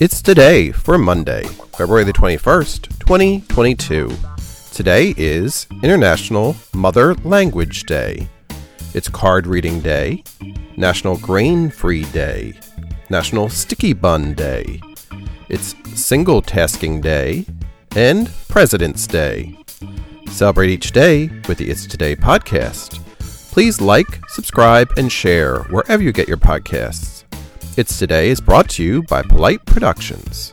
It's today for Monday, February the 21st, 2022. Today is International Mother Language Day. It's Card Reading Day, National Grain Free Day, National Sticky Bun Day. It's Single Tasking Day, and President's Day. Celebrate each day with the It's Today podcast. Please like, subscribe, and share wherever you get your podcasts. It's Today is brought to you by Polite Productions.